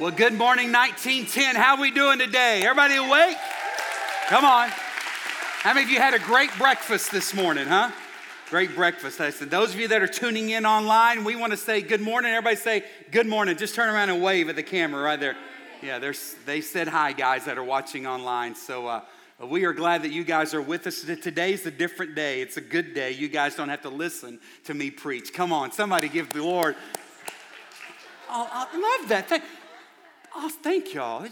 Well, good morning, 1910. How are we doing today? Everybody awake? Come on. How many of you had a great breakfast this morning, huh? Great breakfast. I said, those of you that are tuning in online, we want to say good morning. Everybody say good morning. Just turn around and wave at the camera right there. Yeah, they said hi, guys that are watching online. So uh, we are glad that you guys are with us. Today's a different day. It's a good day. You guys don't have to listen to me preach. Come on, somebody give the Lord. Oh, I love that. Thank, oh, thank y'all.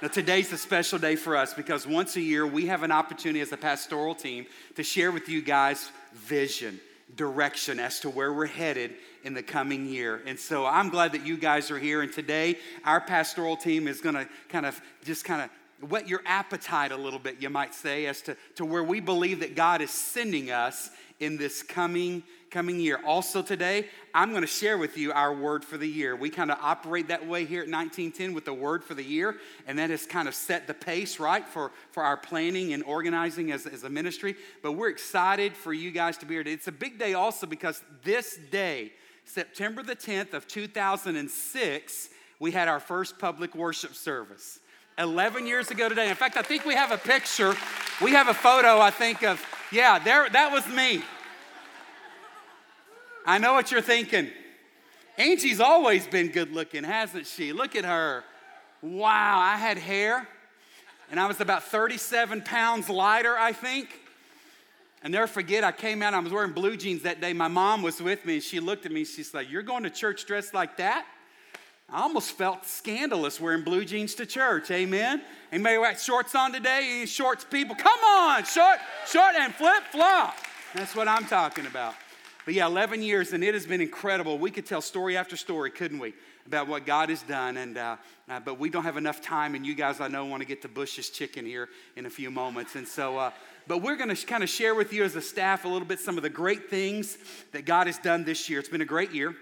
Now, today's a special day for us because once a year we have an opportunity as a pastoral team to share with you guys vision, direction as to where we're headed in the coming year. And so I'm glad that you guys are here. And today, our pastoral team is going to kind of just kind of whet your appetite a little bit, you might say, as to, to where we believe that God is sending us in this coming coming year. Also today, I'm going to share with you our word for the year. We kind of operate that way here at 1910 with the word for the year, and that has kind of set the pace, right, for, for our planning and organizing as, as a ministry. But we're excited for you guys to be here. Today. It's a big day also because this day, September the 10th of 2006, we had our first public worship service. 11 years ago today. In fact, I think we have a picture. We have a photo, I think, of, yeah, there, that was me. I know what you're thinking. Angie's always been good looking, hasn't she? Look at her. Wow, I had hair and I was about 37 pounds lighter, I think. And never forget, I came out, I was wearing blue jeans that day. My mom was with me and she looked at me, she's like, You're going to church dressed like that? I almost felt scandalous wearing blue jeans to church. Amen. Anybody got shorts on today? Any shorts people? Come on, short, short and flip flop. That's what I'm talking about. But yeah, 11 years, and it has been incredible. We could tell story after story, couldn't we, about what God has done. And uh, uh, but we don't have enough time, and you guys, I know, want to get to Bush's chicken here in a few moments. And so, uh, but we're going to kind of share with you as a staff a little bit some of the great things that God has done this year. It's been a great year.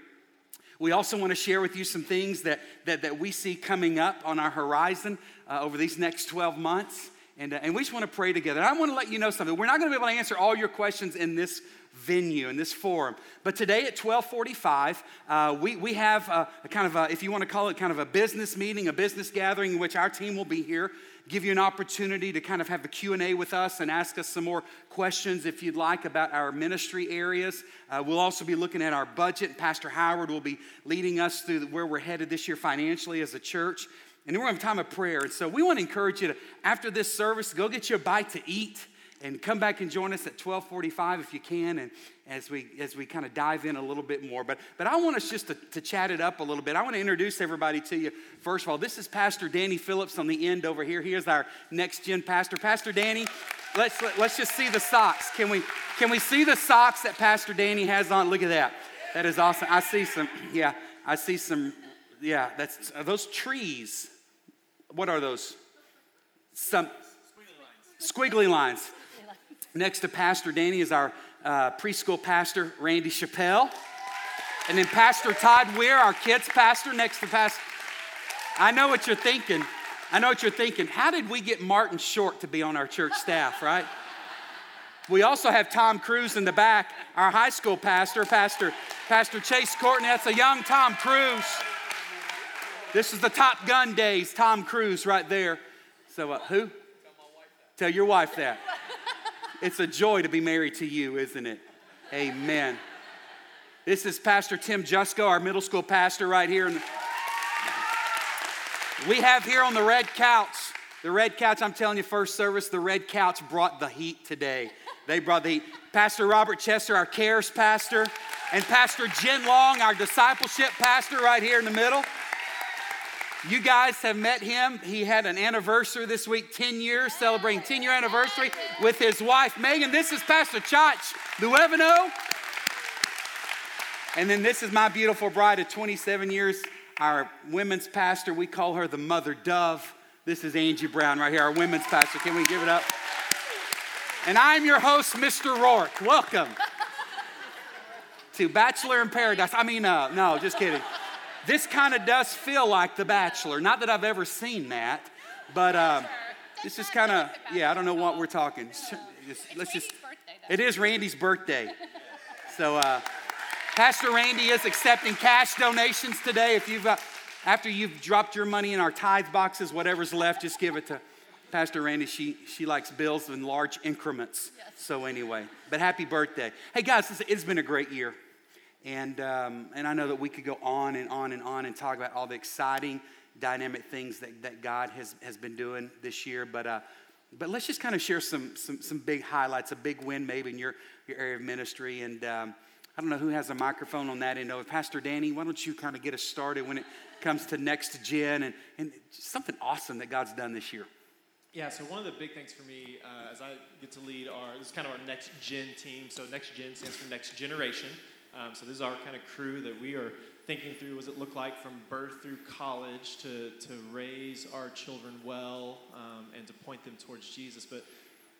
We also want to share with you some things that, that, that we see coming up on our horizon uh, over these next 12 months. And, uh, and we just want to pray together. I want to let you know something. We're not going to be able to answer all your questions in this venue, in this forum. But today at 1245, uh, we, we have a, a kind of a, if you want to call it kind of a business meeting, a business gathering in which our team will be here give you an opportunity to kind of have a q&a with us and ask us some more questions if you'd like about our ministry areas uh, we'll also be looking at our budget pastor howard will be leading us through where we're headed this year financially as a church and then we're going to have time of prayer. And so we want to encourage you to after this service go get you a bite to eat and come back and join us at 1245 if you can and as we as we kind of dive in a little bit more. But but i want us just to, to chat it up a little bit. I want to introduce everybody to you. First of all this is pastor danny phillips on the end over here. Here's our next gen pastor. Pastor danny let's let, us let us just see the socks. Can we can we see the socks that pastor danny has on? Look at that. That is awesome. I see some yeah i see some yeah that's are those trees what are those some squiggly lines, squiggly lines. Next to Pastor Danny is our uh, preschool pastor, Randy Chappelle. And then Pastor Todd Weir, our kids pastor, next to Pastor. I know what you're thinking. I know what you're thinking. How did we get Martin Short to be on our church staff, right? We also have Tom Cruise in the back, our high school pastor, Pastor, Pastor Chase Courtney. That's a young Tom Cruise. This is the Top Gun days, Tom Cruise right there. So, uh, who? Tell, Tell your wife that. It's a joy to be married to you, isn't it? Amen. This is Pastor Tim Jusko, our middle school pastor, right here. We have here on the red couch, the red couch, I'm telling you, first service, the red couch brought the heat today. They brought the heat. Pastor Robert Chester, our cares pastor, and Pastor Jen Long, our discipleship pastor, right here in the middle. You guys have met him. He had an anniversary this week, 10 years, celebrating 10 year anniversary with his wife, Megan. This is Pastor Chach Luevano. And then this is my beautiful bride of 27 years, our women's pastor. We call her the mother dove. This is Angie Brown right here, our women's pastor. Can we give it up? And I'm your host, Mr. Rourke. Welcome to Bachelor in Paradise. I mean, uh, no, just kidding this kind of does feel like The Bachelor. Not that I've ever seen that, but uh, this is kind of, yeah, I don't know what we're talking. Just, let's just, it is Randy's birthday. So, uh, Pastor Randy is accepting cash donations today. If you've, uh, After you've dropped your money in our tithe boxes, whatever's left, just give it to Pastor Randy. She, she likes bills in large increments. Yes. So, anyway, but happy birthday. Hey, guys, it's been a great year. And, um, and I know that we could go on and on and on and talk about all the exciting, dynamic things that, that God has, has been doing this year. But, uh, but let's just kind of share some, some, some big highlights, a big win maybe in your, your area of ministry. And um, I don't know who has a microphone on that end of Pastor Danny, why don't you kind of get us started when it comes to next gen and, and something awesome that God's done this year? Yeah, so one of the big things for me uh, as I get to lead our, this is kind of our next gen team. So next gen stands for next generation. Um, so this is our kind of crew that we are thinking through what does it look like from birth through college to, to raise our children well um, and to point them towards Jesus. But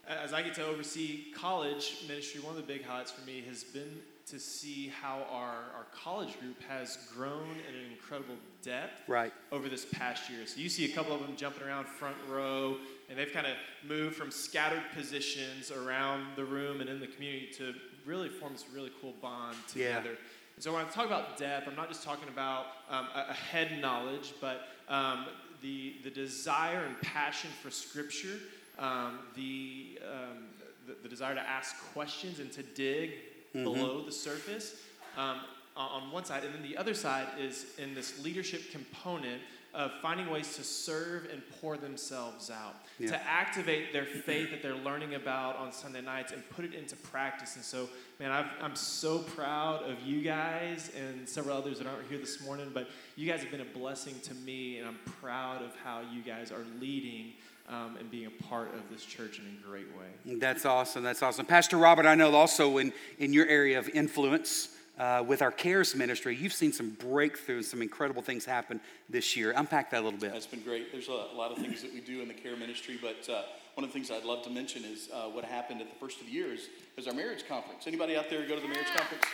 as I get to oversee college ministry, one of the big highlights for me has been to see how our, our college group has grown in an incredible depth right. over this past year. So you see a couple of them jumping around front row, and they've kind of moved from scattered positions around the room and in the community to really form this really cool bond together. Yeah. So when I talk about depth, I'm not just talking about um, a, head knowledge, but um, the, the desire and passion for Scripture, um, the, um, the, the, desire to ask questions and to dig mm-hmm. below the surface um, on one side. And then the other side is in this leadership component of finding ways to serve and pour themselves out, yeah. to activate their faith that they're learning about on Sunday nights and put it into practice. And so, man, i am so proud of you guys and several others that aren't here this morning, but you guys have been a blessing to me, and I'm proud of how you guys are leading. Um, and being a part of this church in a great way. That's awesome. That's awesome. Pastor Robert, I know also in, in your area of influence, uh, with our CARES ministry, you've seen some breakthroughs, some incredible things happen this year. Unpack that a little bit. That's been great. There's a, lot of things that we do in the CARE ministry, but uh, one of the things I'd love to mention is uh, what happened at the first of the year is, is our marriage conference. Anybody out there go to the marriage conference?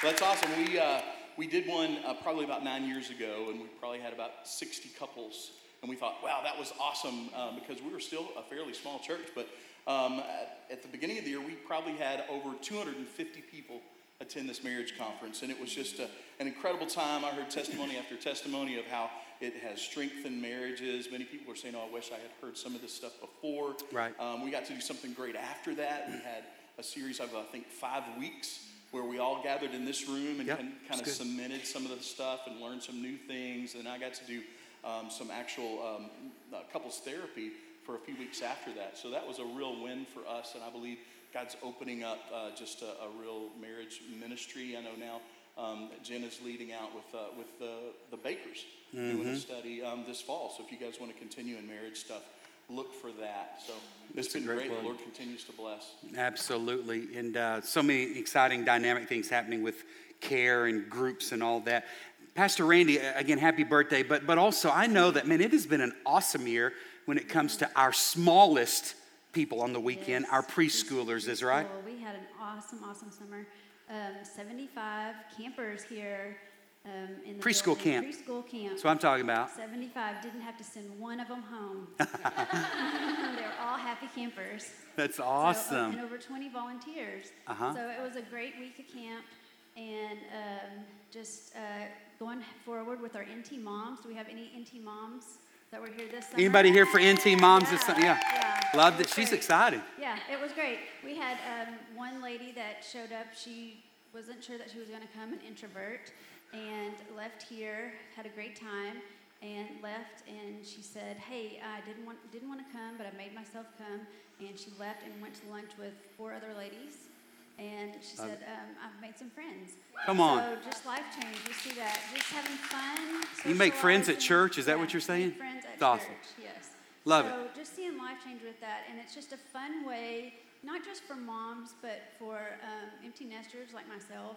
Well, that's awesome. We, uh, we did one uh, probably about nine years ago, and we probably had about 60 couples. And we thought, wow, that was awesome uh, because we were still a fairly small church, but um, at, at, the beginning of the year, we probably had over 250 people attend this marriage conference, and it was just a, an incredible time. I heard testimony after testimony of how it has strengthened marriages. Many people were saying, "Oh, I wish I had heard some of this stuff before." Right. Um, we got to do something great after that. We had a series of I think five weeks where we all gathered in this room and yep, kind of cemented some of the stuff and learned some new things. And I got to do um, some actual um, uh, couples therapy for a few weeks after that. So that was a real win for us, and I believe God's opening up uh, just a, a, real marriage ministry. I know now um, Jen is leading out with, uh, with the, the Bakers mm-hmm. doing a study um, this fall. So if you guys want to continue in marriage stuff, look for that. So it's been great. great. The Lord continues to bless. Absolutely. And uh, so many exciting, dynamic things happening with care and groups and all that. Pastor Randy, again, happy birthday. But, but also, I know that, man, it has been an awesome year when it comes to our smallest people on the weekend, yes. our preschoolers, is right? Well, we had an awesome, awesome summer. Um, 75 campers here um, in the preschool camp. Preschool camp. That's what I'm talking about. 75 didn't have to send one of them home. they were all happy campers. That's awesome. So, and over 20 volunteers. Uh-huh. So it was a great week of camp, and um, just uh, going forward with our NT moms. Do we have any NT moms? That were here this summer. Anybody here for NT Moms yeah, this summer? Yeah. yeah. Love that. She's excited. Yeah, it was great. We had um, one lady that showed up. She wasn't sure that she was going to come, an introvert, and left here, had a great time, and left. And she said, "Hey, I didn't want didn't want to come, but I made myself come." And she left and went to lunch with four other ladies and she said, um, I've made some friends. Come on. So just life change. You see that. Just having fun. You make friends at church? Is that yeah, what you're saying? friends at church, awesome. yes. Love so it. So just seeing life change with that. And it's just a fun way, not just for moms, but for um, empty nesters like myself,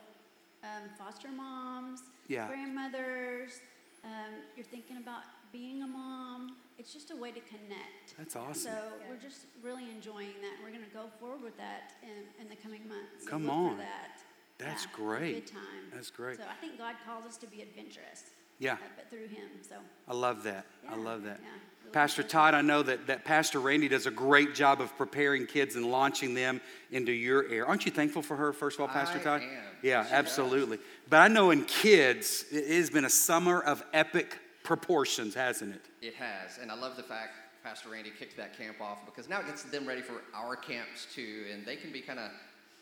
um, foster moms, yeah. grandmothers. Um, you're thinking about being a mom. It's just a way to connect. That's awesome. So we're just really enjoying that. We're going to go forward with that in, in the coming months. Come so on. that. That's yeah, great. Good time. That's great. So I think God calls us to be adventurous. Yeah. Uh, but through him, so. I love that. Yeah, I love that. yeah, Pastor. Todd, I know that, that Pastor Randy does a great job of preparing kids and launching them into your air. Aren't you thankful for her, first of all, Pastor I Todd? am. Yeah, She does. absolutely. But I know in kids, it has been a summer of epic proportions, hasn't it? It has, and I love the fact Pastor Randy kicked that camp off because now it gets them ready for our camps too, and they can be kind of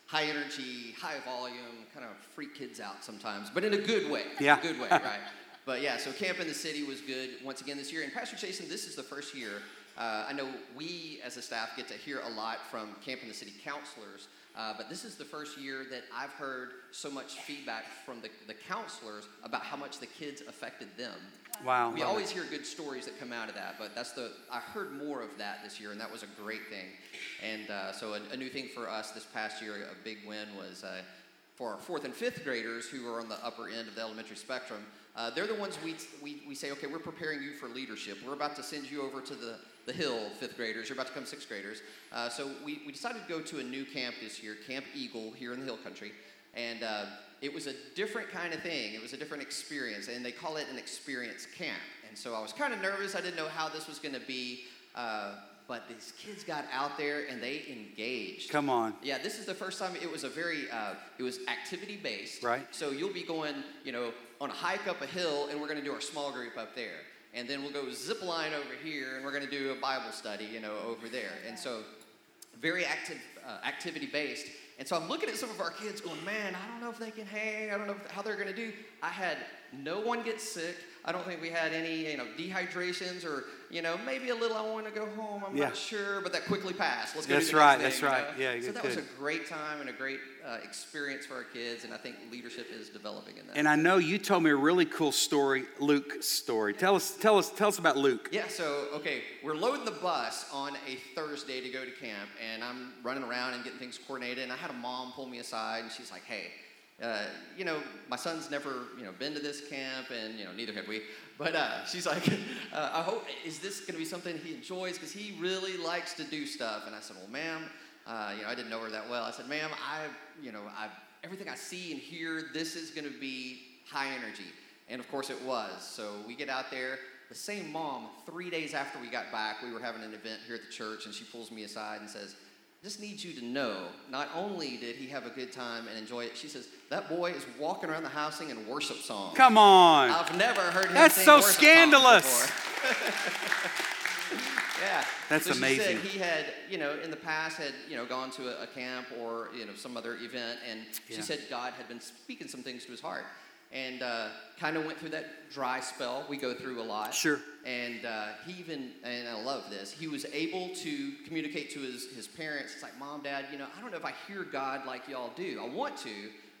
high energy, high volume, kind of freak kids out sometimes, but in a good way. Yeah. A good way, right? But yeah, so Camp in the City was good once again this year. And Pastor Jason, this is the first year. Uh, I know we as a staff get to hear a lot from Camp in the City counselors, uh, but this is the first year that I've heard so much feedback from the, the counselors about how much the kids affected them. Wow. We always hear good stories that come out of that, but that's the I heard more of that this year, and that was a great thing. And uh, so a, a new thing for us this past year, a big win was uh, for our fourth and fifth graders who are on the upper end of the elementary spectrum. Uh, they're the ones we, we, we say, okay, we're preparing you for leadership. We're about to send you over to the, the hill, fifth graders. You're about to come sixth graders. Uh, so we, we decided to go to a new camp this year, Camp Eagle, here in the hill country. And uh, it was a different kind of thing. It was a different experience, and they call it an experience camp. And so I was kind of nervous. I didn't know how this was going to be. Uh, but these kids got out there and they engaged. Come on. Yeah, this is the first time it was a very, uh, it was activity based. Right. So you'll be going, you know, on a hike up a hill, and we're going to do our small group up there, and then we'll go zip line over here, and we're going to do a Bible study, you know, over there. And so, very active, uh, activity based. And so I'm looking at some of our kids, going, man, I don't know if they can hang. I don't know how they're going to do. I had no one get sick. I don't think we had any, you know, dehydrations or, you know, maybe a little. I want to go home. I'm Yeah. not sure, but that quickly passed. Let's go. That's right, that's thing, you right. know? Yeah, So good, that was a great time and a great uh, experience for our kids, and I think leadership is developing in that. And I know you told me a really cool story, Luke's story. Tell us, tell us, tell us about Luke. Yeah, so okay, we're loading the bus on a Thursday to go to camp, and I'm running around and getting things coordinated. And I had a mom pull me aside, and she's like, "Hey, uh, you know, my son's never, you know, been to this camp, and you know, neither had we. But uh, she's like, uh, I hope is this going to be something he enjoys because he really likes to do stuff. And I said, Well, ma'am, uh, you know, I didn't know her that well. I said, Ma'am, I, you know, I everything I see and hear, this is going to be high energy. And of course, it was. So we get out there. The same mom, three days after we got back, we were having an event here at the church, and she pulls me aside and says, just need you to know, not only did he have a good time and enjoy it, she says, that boy is walking around the house singing worship songs. Come on. I've never heard him That's so scandalous. before. yeah. That's so She amazing. said he had, you know, in the past had, you know, gone to a, a camp or, you know, some other event, and she said God had been speaking some things to his heart. And uh, kind of went through that dry spell we go through a lot. Sure. And uh, he even, and I love this, he was able to communicate to his, his parents. It's like, Mom, Dad, you know, I don't know if I hear God like y'all do. I want to,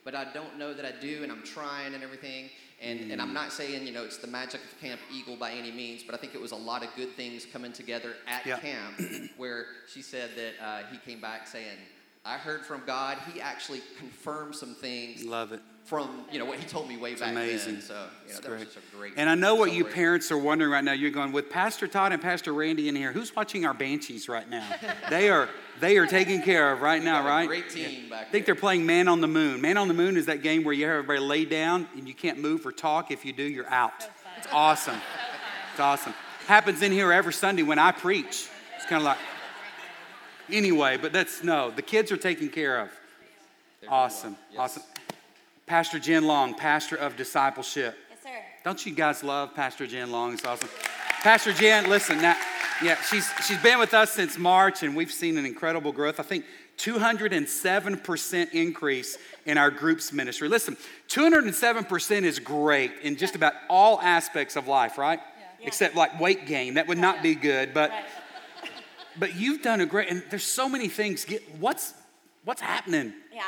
but I don't know that I do, and I'm trying and everything. And, and I'm not saying, you know, it's the magic of Camp Eagle by any means, but I think it was a lot of good things coming together at Yeah. camp where she said that uh, he came back saying, I heard from God. He actually confirmed some things Love it. From, you know, what he told me way back amazing. then. So, you know, It's that was just a great And I know what you parents are wondering right now. You're going with Pastor Todd and Pastor Randy in here. Who's watching our banshees right now? they are they are taken care of right now, got a right? great team back I think there. they're playing Man on the Moon. Man on the Moon is that game where you have everybody lay down and you can't move or talk. If you do, you're out. It's awesome. It's awesome. Happens in here every Sunday when I preach. It's kind of like anyway, but that's no. The kids are taken care of. They're doing well. Awesome. Yes. Awesome. Pastor Jen Long, pastor of discipleship. Yes, sir. Don't you guys love Pastor Jen Long? It's awesome. Pastor Jen, listen, now, yeah, she's she's been with us since March, and we've seen an incredible growth. I think 207% increase in our groups ministry. Listen, 207% is great in just about all aspects of life, right? Yeah. Except like weight gain. That would not be good, but Right. but you've done a great and there's so many things. Get what's what's happening? Yeah.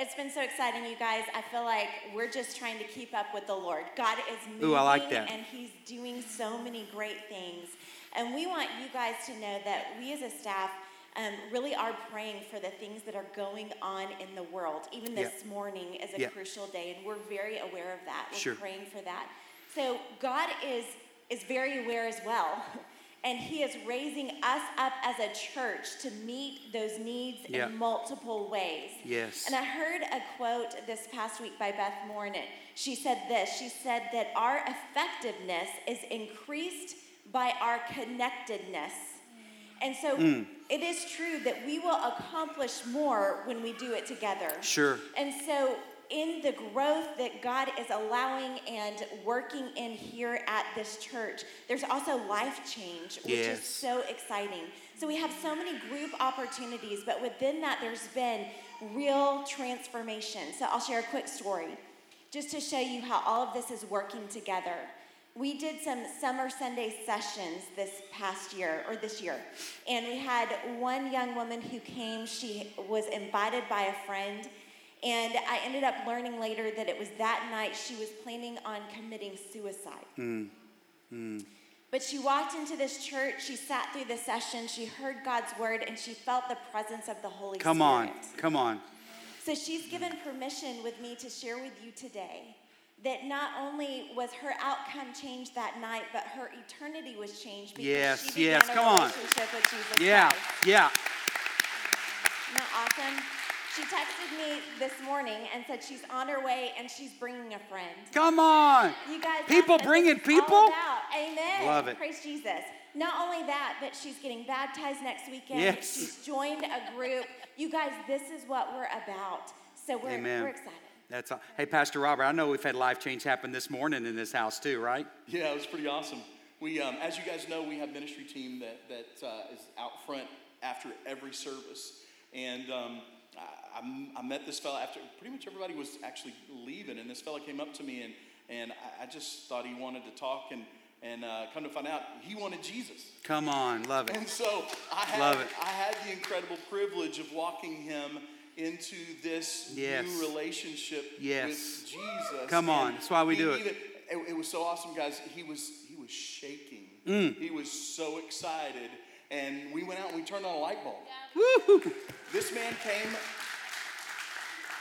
It's been so exciting, you guys. I feel like we're just trying to keep up with the Lord. God is moving Ooh, I like that. and He's doing so many great things. And we want you guys to know that we as a staff um, really are praying for the things that are going on in the world. Even this Yeah. morning is a Yeah. crucial day, and we're very aware of that. We're Sure. praying for that. So God is is very aware as well. and He is raising us up as a church to meet those needs Yep. in multiple ways. Yes. And I heard a quote this past week by Beth Moore, she said this She said that our effectiveness is increased by our connectedness. And so Mm. it is true that we will accomplish more when we do it together. Sure. And so, in the growth that God is allowing and working in here at this church, there's also life change, which Yes. is so exciting. So, we have so many group opportunities, but within that, there's been real transformation. So, I'll share a quick story just to show you how all of this is working together. We did some summer Sunday sessions this past year, or this year, and we had one young woman who came. She was invited by a friend, and I ended up learning later that it was that night she was planning on committing suicide. Hmm. Hmm. But she walked into this church, she sat through the session, she heard God's word, and she felt the presence of the Holy Come Spirit. Come on. Come on. So she's given permission with me to share with you today that not only was her outcome changed that night, but her eternity was changed because Yes, she began yes, a come on. relationship with Jesus Yeah. Christ. Yeah. Isn't that awesome? She texted me this morning and said she's on her way and she's bringing a friend. Come on. You guys, People that's what bringing this is all people? Amen. Love it. Praise Jesus. Not only that, but she's getting baptized next weekend. Yes. She's joined a group. You guys, this is what we're about. So we're, Amen. we're excited. That's all. Hey, Pastor Robert, I know we've had life change happen this morning in this house too, right? Yeah, it was pretty awesome. We, um, as you guys know, we have ministry team that that uh, is out front after every service, and um, I, I'm- met this fella after pretty much everybody was actually leaving, and this fella came up to me, and and I, I just thought he wanted to talk, and and uh, come to find out, he wanted Jesus. Come on. Love it. And so I had. I had the incredible privilege of walking him into this Yes. new relationship Yes. with Jesus. Come on. And That's why we do it. even- it. It was so awesome, guys. He was he was shaking. Mm. He was so excited, and we went out and we turned on a light bulb. Woo-hoo. This man came.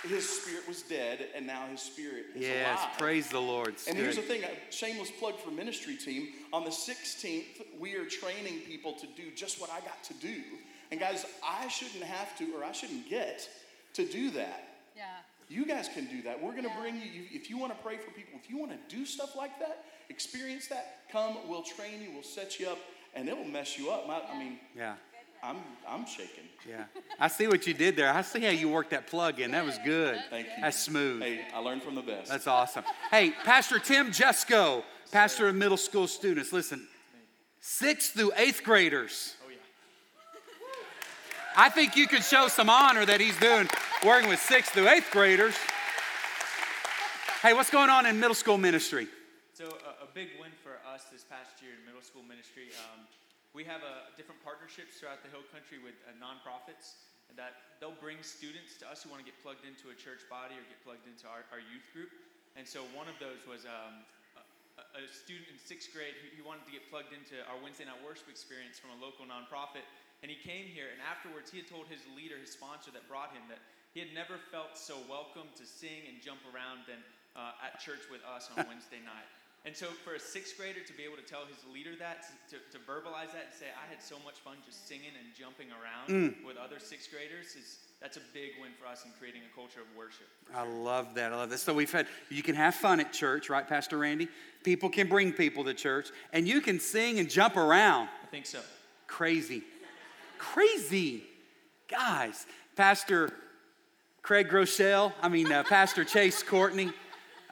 His spirit was dead, and now his spirit is Yes. alive. Praise the Lord. It's And here's the thing a shameless plug for ministry team. On the 16th, we are training people to do just what I got to do. And guys, I shouldn't have to, or I shouldn't get to do that. Yeah. You guys can do that. We're going to bring you, you- if you want to pray for people, if you want to do stuff like that, experience that, come, we'll train you, we'll set you up, and it will mess you up. My, I mean, Yeah. I'm, I'm shaking. Yeah. I see what you did there. I see how you worked that plug in. That was good. Thank you. That's smooth. Hey, I learned from the best. That's awesome. Hey, Pastor Tim Jusko, pastor of middle school students. Listen, sixth through eighth graders. Oh, yeah. I think you could show some honor that he's doing working with sixth through eighth graders. Hey, what's going on in middle school ministry? So a, a big win for us this past year in middle school ministry. Um, we have uh, different partnerships throughout the Hill Country with uh, nonprofits that they'll bring students to us who want to get plugged into a church body or get plugged into our, our youth group. And so one of those was um, a, a student in sixth grade who, wanted to get plugged into our Wednesday night worship experience from a local nonprofit. And he came here, and afterwards, he had told his leader, his sponsor that brought him, that he had never felt so welcome to sing and jump around than uh, at church with us on Wednesday night. And so, for a sixth grader to be able to tell his leader that, to, to, to verbalize that and say, I had so much fun just singing and jumping around with other sixth graders, is, that's a big win for us in creating a culture of worship. I love that. I love that. So we've had, you can have fun at church, right, Pastor Randy? People can bring people to church, and you can sing and jump around. I think so. Crazy. Crazy. Guys, Pastor Craig Groeschel, I mean, uh, Pastor Chase Courtney.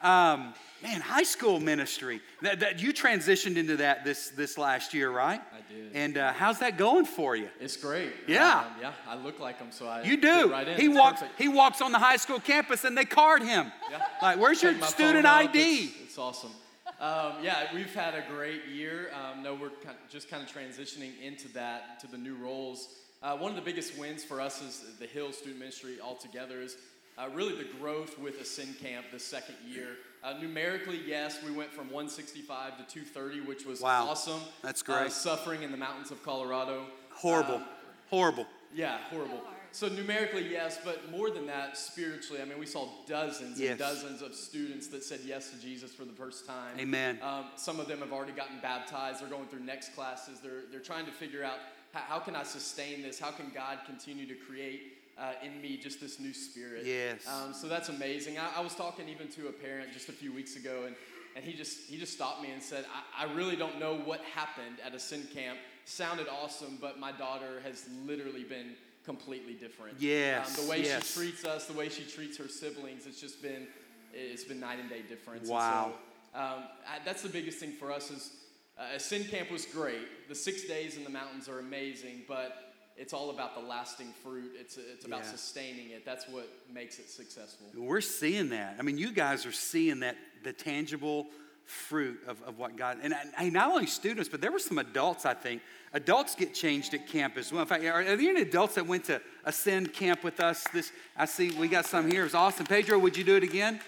Um, man, high school ministry. That, that, you transitioned into that this, this last year, right? I did. And uh, how's that going for you? It's great. Yeah. Um, yeah, I look like him, so I You do. Right in. he It's walks. perfect. He walks on the high school campus, and they card him. Yeah. Like, where's your Take student ID? It's, it's awesome. Um, yeah, we've had a great year. Um, no, we're kind of just kind of transitioning into that, to the new roles. Uh, one of the biggest wins for us is the Hill Student Ministry altogether is uh, really the growth with Ascend Camp the second year. Uh, numerically, yes, we went from 165 to 230, which was Wow. awesome. That's Uh, great. suffering in the mountains of Colorado. Horrible. Um, Horrible. yeah, horrible. So numerically, yes, but more than that, spiritually. I mean, we saw dozens Yes. and dozens of students that said yes to Jesus for the first time. Amen. Um, some of them have already gotten baptized. They're going through next classes. They're they're trying to figure out how, how can I sustain this? How can God continue to create uh, in me just this new spirit? Yes. Um, so that's amazing. I, I was talking even to a parent just a few weeks ago, and, and he just he just stopped me and said, I, I really don't know what happened at Ascend camp. Sounded awesome, but my daughter has literally been completely different. Yes, Um, the way yes. she treats us, the way she treats her siblings, it's just been it's been night and day difference. Wow. So, um, I, that's the biggest thing for us is uh, Sin Camp was great. The six days in the mountains are amazing, but it's all about the lasting fruit. It's, it's about Yeah. sustaining it. That's what makes it successful. We're seeing that. I mean, you guys are seeing that the tangible fruit of, of what God and, and not only students, but there were some adults. I think adults get changed at camp as well. In fact, are, are there any adults that went to Ascend camp with us? This I see. We got some here. It's awesome. Pedro, would you do it again?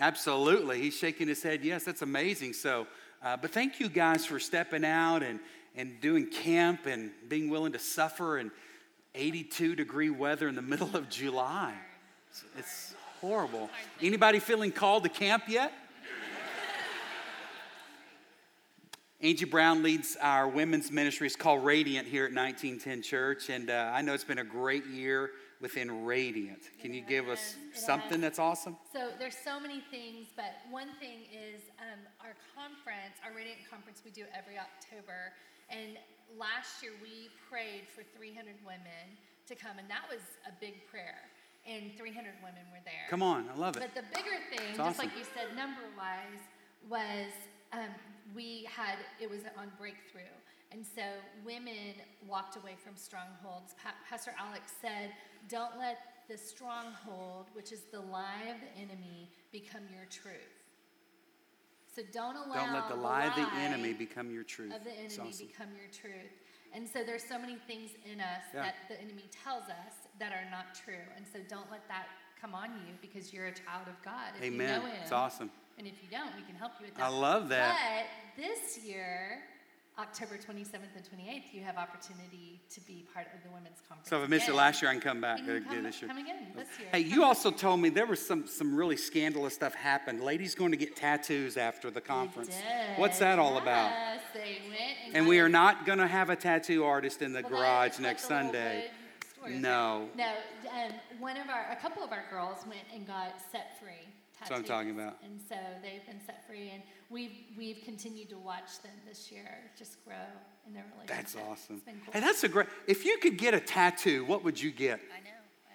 Absolutely. He's shaking his head. Yes, that's amazing. So, uh, but thank you guys for stepping out and and doing camp and being willing to suffer in 82 degree weather in the middle of July. It's, it's horrible. Anybody feeling called to camp yet? Angie Brown leads our women's ministry. It's called Radiant here at 1910 Church. And uh, I know it's been a great year within Radiant. Can you give us something that's awesome? So there's so many things, but one thing is um, our conference, our Radiant Conference, we do every October. And last year we prayed for 300 women to come, and that was a big prayer. And 300 women were there. Come on, I love it. But the bigger thing, It's just awesome. like you said, number wise, was um, we had, it was on breakthrough. And so women walked away from strongholds. Pa- Pastor Alex said, don't let the stronghold, which is the lie of the enemy, become your truth. So don't allow Don't let the lie of the enemy become your truth. of the enemy awesome. become your truth. And so there's so many things in us Yeah. that the enemy tells us that are not true. And so don't let that come on you because you're a child of God. If Amen. You know him, It's awesome. And if you don't, we can help you with that. I love that. But this year, October 27th and 28th, you have opportunity to be part of the women's conference. So if I missed it last year, I can come back can come, this year. come again this year. Hey, you also told me there was some, some really scandalous stuff happened. Ladies going to get tattoos after the conference. What's that all about? Yes, they went and, And we are not going to have a tattoo artist in the Well, garage next Sunday. No. No, um, one of our, a couple of our girls went and got set free. That's what I'm talking about. And so they've been set free, and we've we've continued to watch them this year just grow in their relationship. That's awesome. It's been cool. Hey, that's a great. If you could get a tattoo, what would you get? I know. I.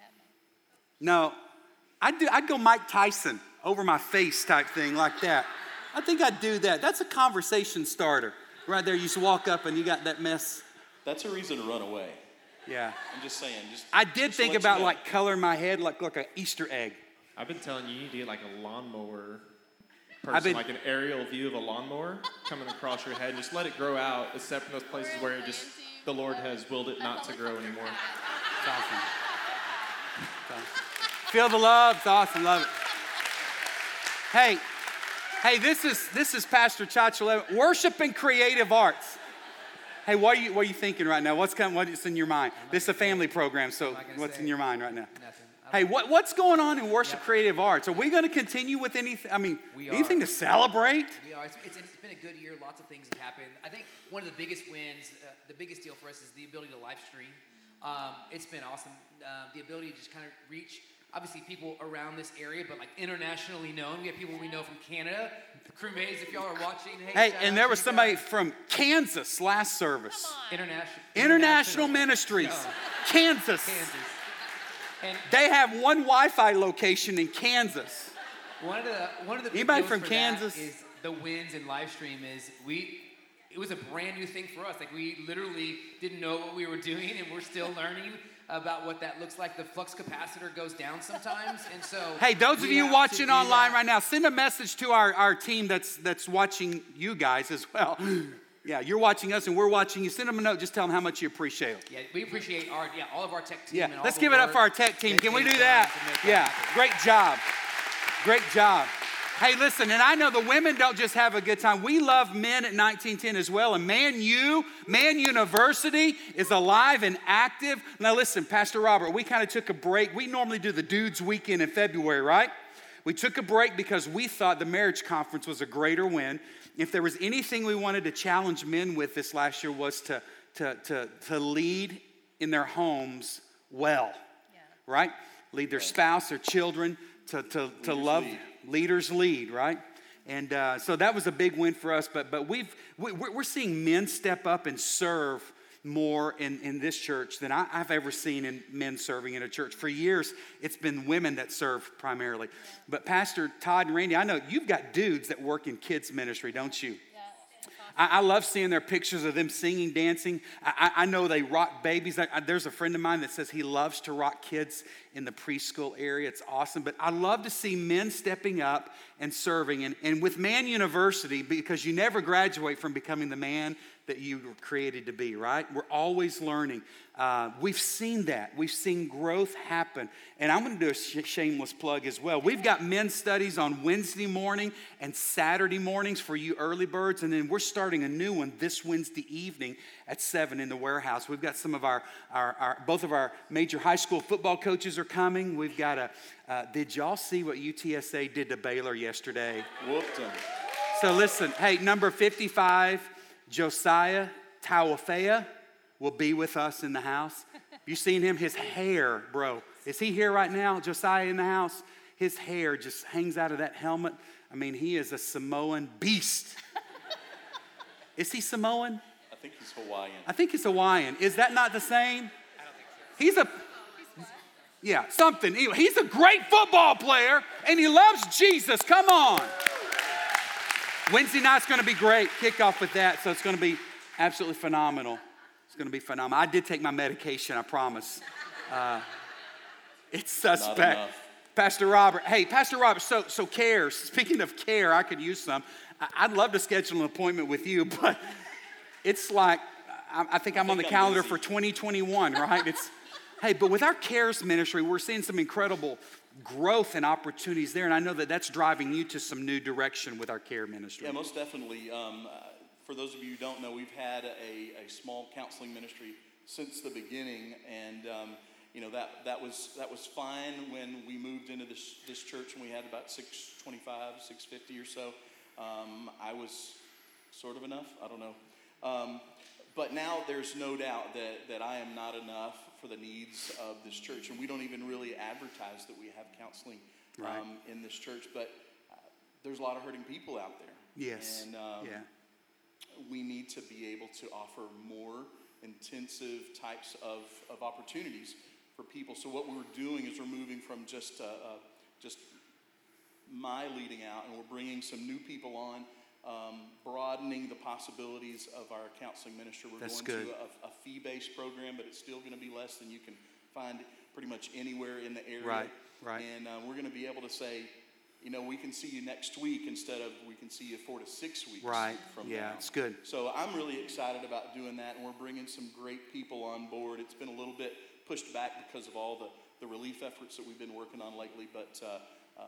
No, I'd, do, I'd go Mike Tyson over my face type thing like that. I think I'd do that. That's a conversation starter. Right there, you just walk up and you got that mess. That's a reason to run away. Yeah. I'm just saying. Just I did just think let you about know. like coloring my head like, like an Easter egg. I've been telling you, you need to get like a lawnmower person, I've been- like an aerial view of a lawnmower coming across your head. Just let it grow out, except in those places where it just the Lord has willed it not to grow anymore. It's awesome. It's awesome. Feel the love. It's awesome. Love it. Hey, hey, this is this is Pastor Chacho. Worship and creative arts. Hey, what are you what are you thinking right now? What's coming? What's in your mind? This is a family program, so what's say in your mind right now? Nothing. Hey, what, what's going on in worship creative arts? Are we going to continue with anything? I mean, We anything are. to celebrate? We are. It's, it's, it's been a good year. Lots of things have happened. I think one of the biggest wins, uh, the biggest deal for us is the ability to live stream. Um, it's been awesome. Um, the ability to just kind of reach, obviously, people around this area, but like internationally known. We have people we know from Canada. Crewmates, if y'all are watching, hey, Hey, and there was somebody guys. from Kansas last service. international International Ministries, No, Kansas. Kansas. And They have one Wi-Fi location in Kansas. One of the one of the Anybody from Kansas? is the wins in live stream is we it was a brand new thing for us. Like we literally didn't know what we were doing, and we're still learning about what that looks like. The flux capacitor goes down sometimes, and so Hey, those of you watching online that. right now, send a message to our, our team that's that's watching you guys as well. Yeah, you're watching us and we're watching you. Send them a note. Just tell them how much you appreciate them. Yeah, we appreciate our yeah all of our tech team. Yeah, and all let's give it up for our tech team. Can we do that? Yeah, happen. great job. Great job. Hey, listen, and I know the women don't just have a good time. We love men at 1910 as well. And Man U, Man University is alive and active. Now, listen, Pastor Robert, we kind of took a break. We normally do the dudes' weekend in February, right? We took a break because we thought the marriage conference was a greater win. If there was anything we wanted to challenge men with this last year was to, to, to, to lead in their homes well, yeah. right? Lead their spouse, their children, to, to, to love. Lead leaders lead, right? And uh, so that was a big win for us. But, but we've, we, we're seeing men step up and serve more in, in this church than I, have ever seen in men serving in a church. For years, it's been women that serve primarily. But Pastor Todd and Randy, I know you've got dudes that work in kids' ministry, don't you? I, I, love seeing their pictures of them singing, dancing. I, I know they rock babies. I, there's a friend of mine that says he loves to rock kids in the preschool area. It's awesome. But I love to see men stepping up and serving. And, and with Man University, because you never graduate from becoming the man that you were created to be, right? We're always learning. Uh, we've seen that. We've seen growth happen. And I'm going to do a sh- shameless plug as well. We've got men's studies on Wednesday morning and Saturday mornings for you early birds. And then we're starting a new one this Wednesday evening at 7 in the warehouse. We've got some of our, our, our both of our major high school football coaches are coming. We've got a, uh, did y'all see what UTSA did to Baylor yesterday? Whooped them. So listen, hey, number 55 Josiah Tauaefa will be with us in the house. You seen him? His hair, bro. Is he here right now? Josiah in the house? His hair just hangs out of that helmet. I mean, he is a Samoan beast. Is he Samoan? I think he's Hawaiian. I think he's Hawaiian. Is that not the same? I don't think so. He's a yeah, something. He's a great football player and he loves Jesus. Come on. Wednesday night's going to be great. Kick off with that, so it's going to be absolutely phenomenal. It's going to be phenomenal. I did take my medication, I promise. Uh, it's suspect. Pastor Robert, hey, Pastor Robert, so, so care. Speaking of care, I could use some. I'd love to schedule an appointment with you, but it's like, I, I think I'm I think on the calendar for 2021, right? It's, hey, but with our cares ministry, we're seeing some incredible growth and opportunities there. And I know that that's driving you to some new direction with our care ministry. Yeah, most definitely. Um, uh, for those of you who don't know, we've had a, a small counseling ministry since the beginning, and um, you know that that was that was fine when we moved into this this church and we had about 625, 650 or so. Um, I was sort of enough. I don't know. Um, but now there's no doubt that, that I am not enough for the needs of this church. And we don't even really advertise that we have counseling right. um, in this church. But uh, there's a lot of hurting people out there. Yes. And um, yeah. we need to be able to offer more intensive types of, of opportunities for people. So what we're doing is we're moving from just uh, uh, just my leading out, and we're bringing some new people on um, broadening the possibilities of our counseling ministry. We're That's going good. to a, a fee based program, but it's still going to be less than you can find pretty much anywhere in the area. Right, right. And uh, we're going to be able to say, you know, we can see you next week instead of we can see you four to six weeks right. from yeah, now. it's good. So I'm really excited about doing that, and we're bringing some great people on board. It's been a little bit pushed back because of all the, the relief efforts that we've been working on lately, but uh, uh,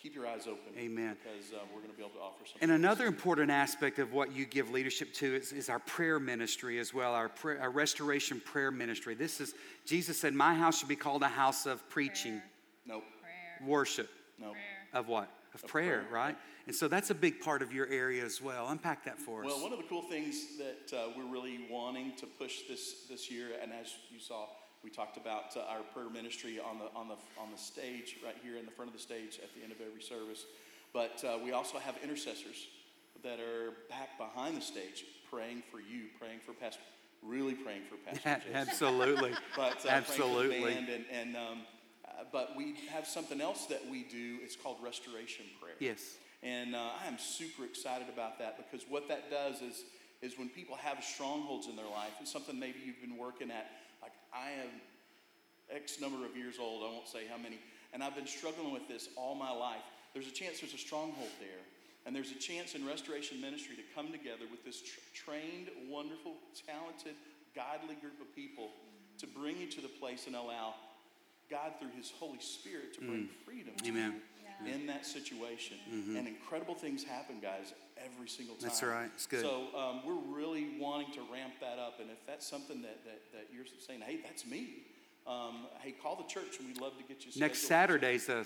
keep your eyes open. Amen. Because uh, we're going to be able to offer something. And another important aspect of what you give leadership to is, is our prayer ministry as well, our, prayer, our restoration prayer ministry. This is, Jesus said, My house should be called a house of preaching. Prayer. Nope. Prayer. Worship. Nope. Prayer. Of what? Of, of prayer, prayer, right? And so that's a big part of your area as well. Unpack that for us. Well, one of the cool things that uh, we're really wanting to push this this year, and as you saw, we talked about uh, our prayer ministry on the, on, the, on the stage, right here in the front of the stage at the end of every service. But uh, we also have intercessors that are back behind the stage praying for you, praying for Pastor, really praying for Pastor Jason. Absolutely. but, uh, Absolutely. and, and um, uh, but we have something else that we do. It's called restoration prayer. Yes. And uh, I am super excited about that because what that does is, is when people have strongholds in their life, and something maybe you've been working at, like I am X number of years old, I won't say how many, and I've been struggling with this all my life. There's a chance there's a stronghold there. And there's a chance in restoration ministry to come together with this trained, wonderful, talented, godly group of people to bring you to the place and allow God through His Holy Spirit to bring mm. freedom. Amen. Yeah. in that situation. Mm-hmm. And incredible things happen, guys, every single time. That's right. It's good. So um, we're really wanting to ramp that up. And if that's something that, that, that you're saying, hey, that's me, um, hey, call the church and we'd love to get you Next Saturday's a,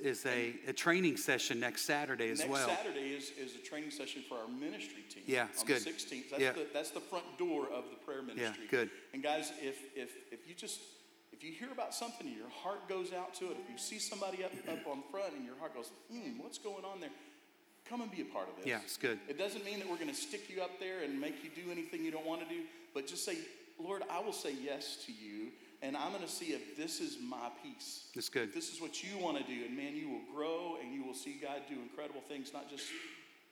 is a, a training session next Saturday as next well. Next Saturday is, is a training session for our ministry team. Yeah, it's on good. the 16th. That's, yeah. the, that's the front door of the prayer ministry. Yeah, good. And guys, if, if, if you just if you hear about something and your heart goes out to it, if you see somebody up, up on front and your heart goes, hmm, what's going on there? Come and be a part of this. Yeah, it's good. It doesn't mean that we're going to stick you up there and make you do anything you don't want to do, but just say, Lord, I will say yes to you, and I'm going to see if this is my piece. That's good. If this is what you want to do, and man, you will grow and you will see God do incredible things, not just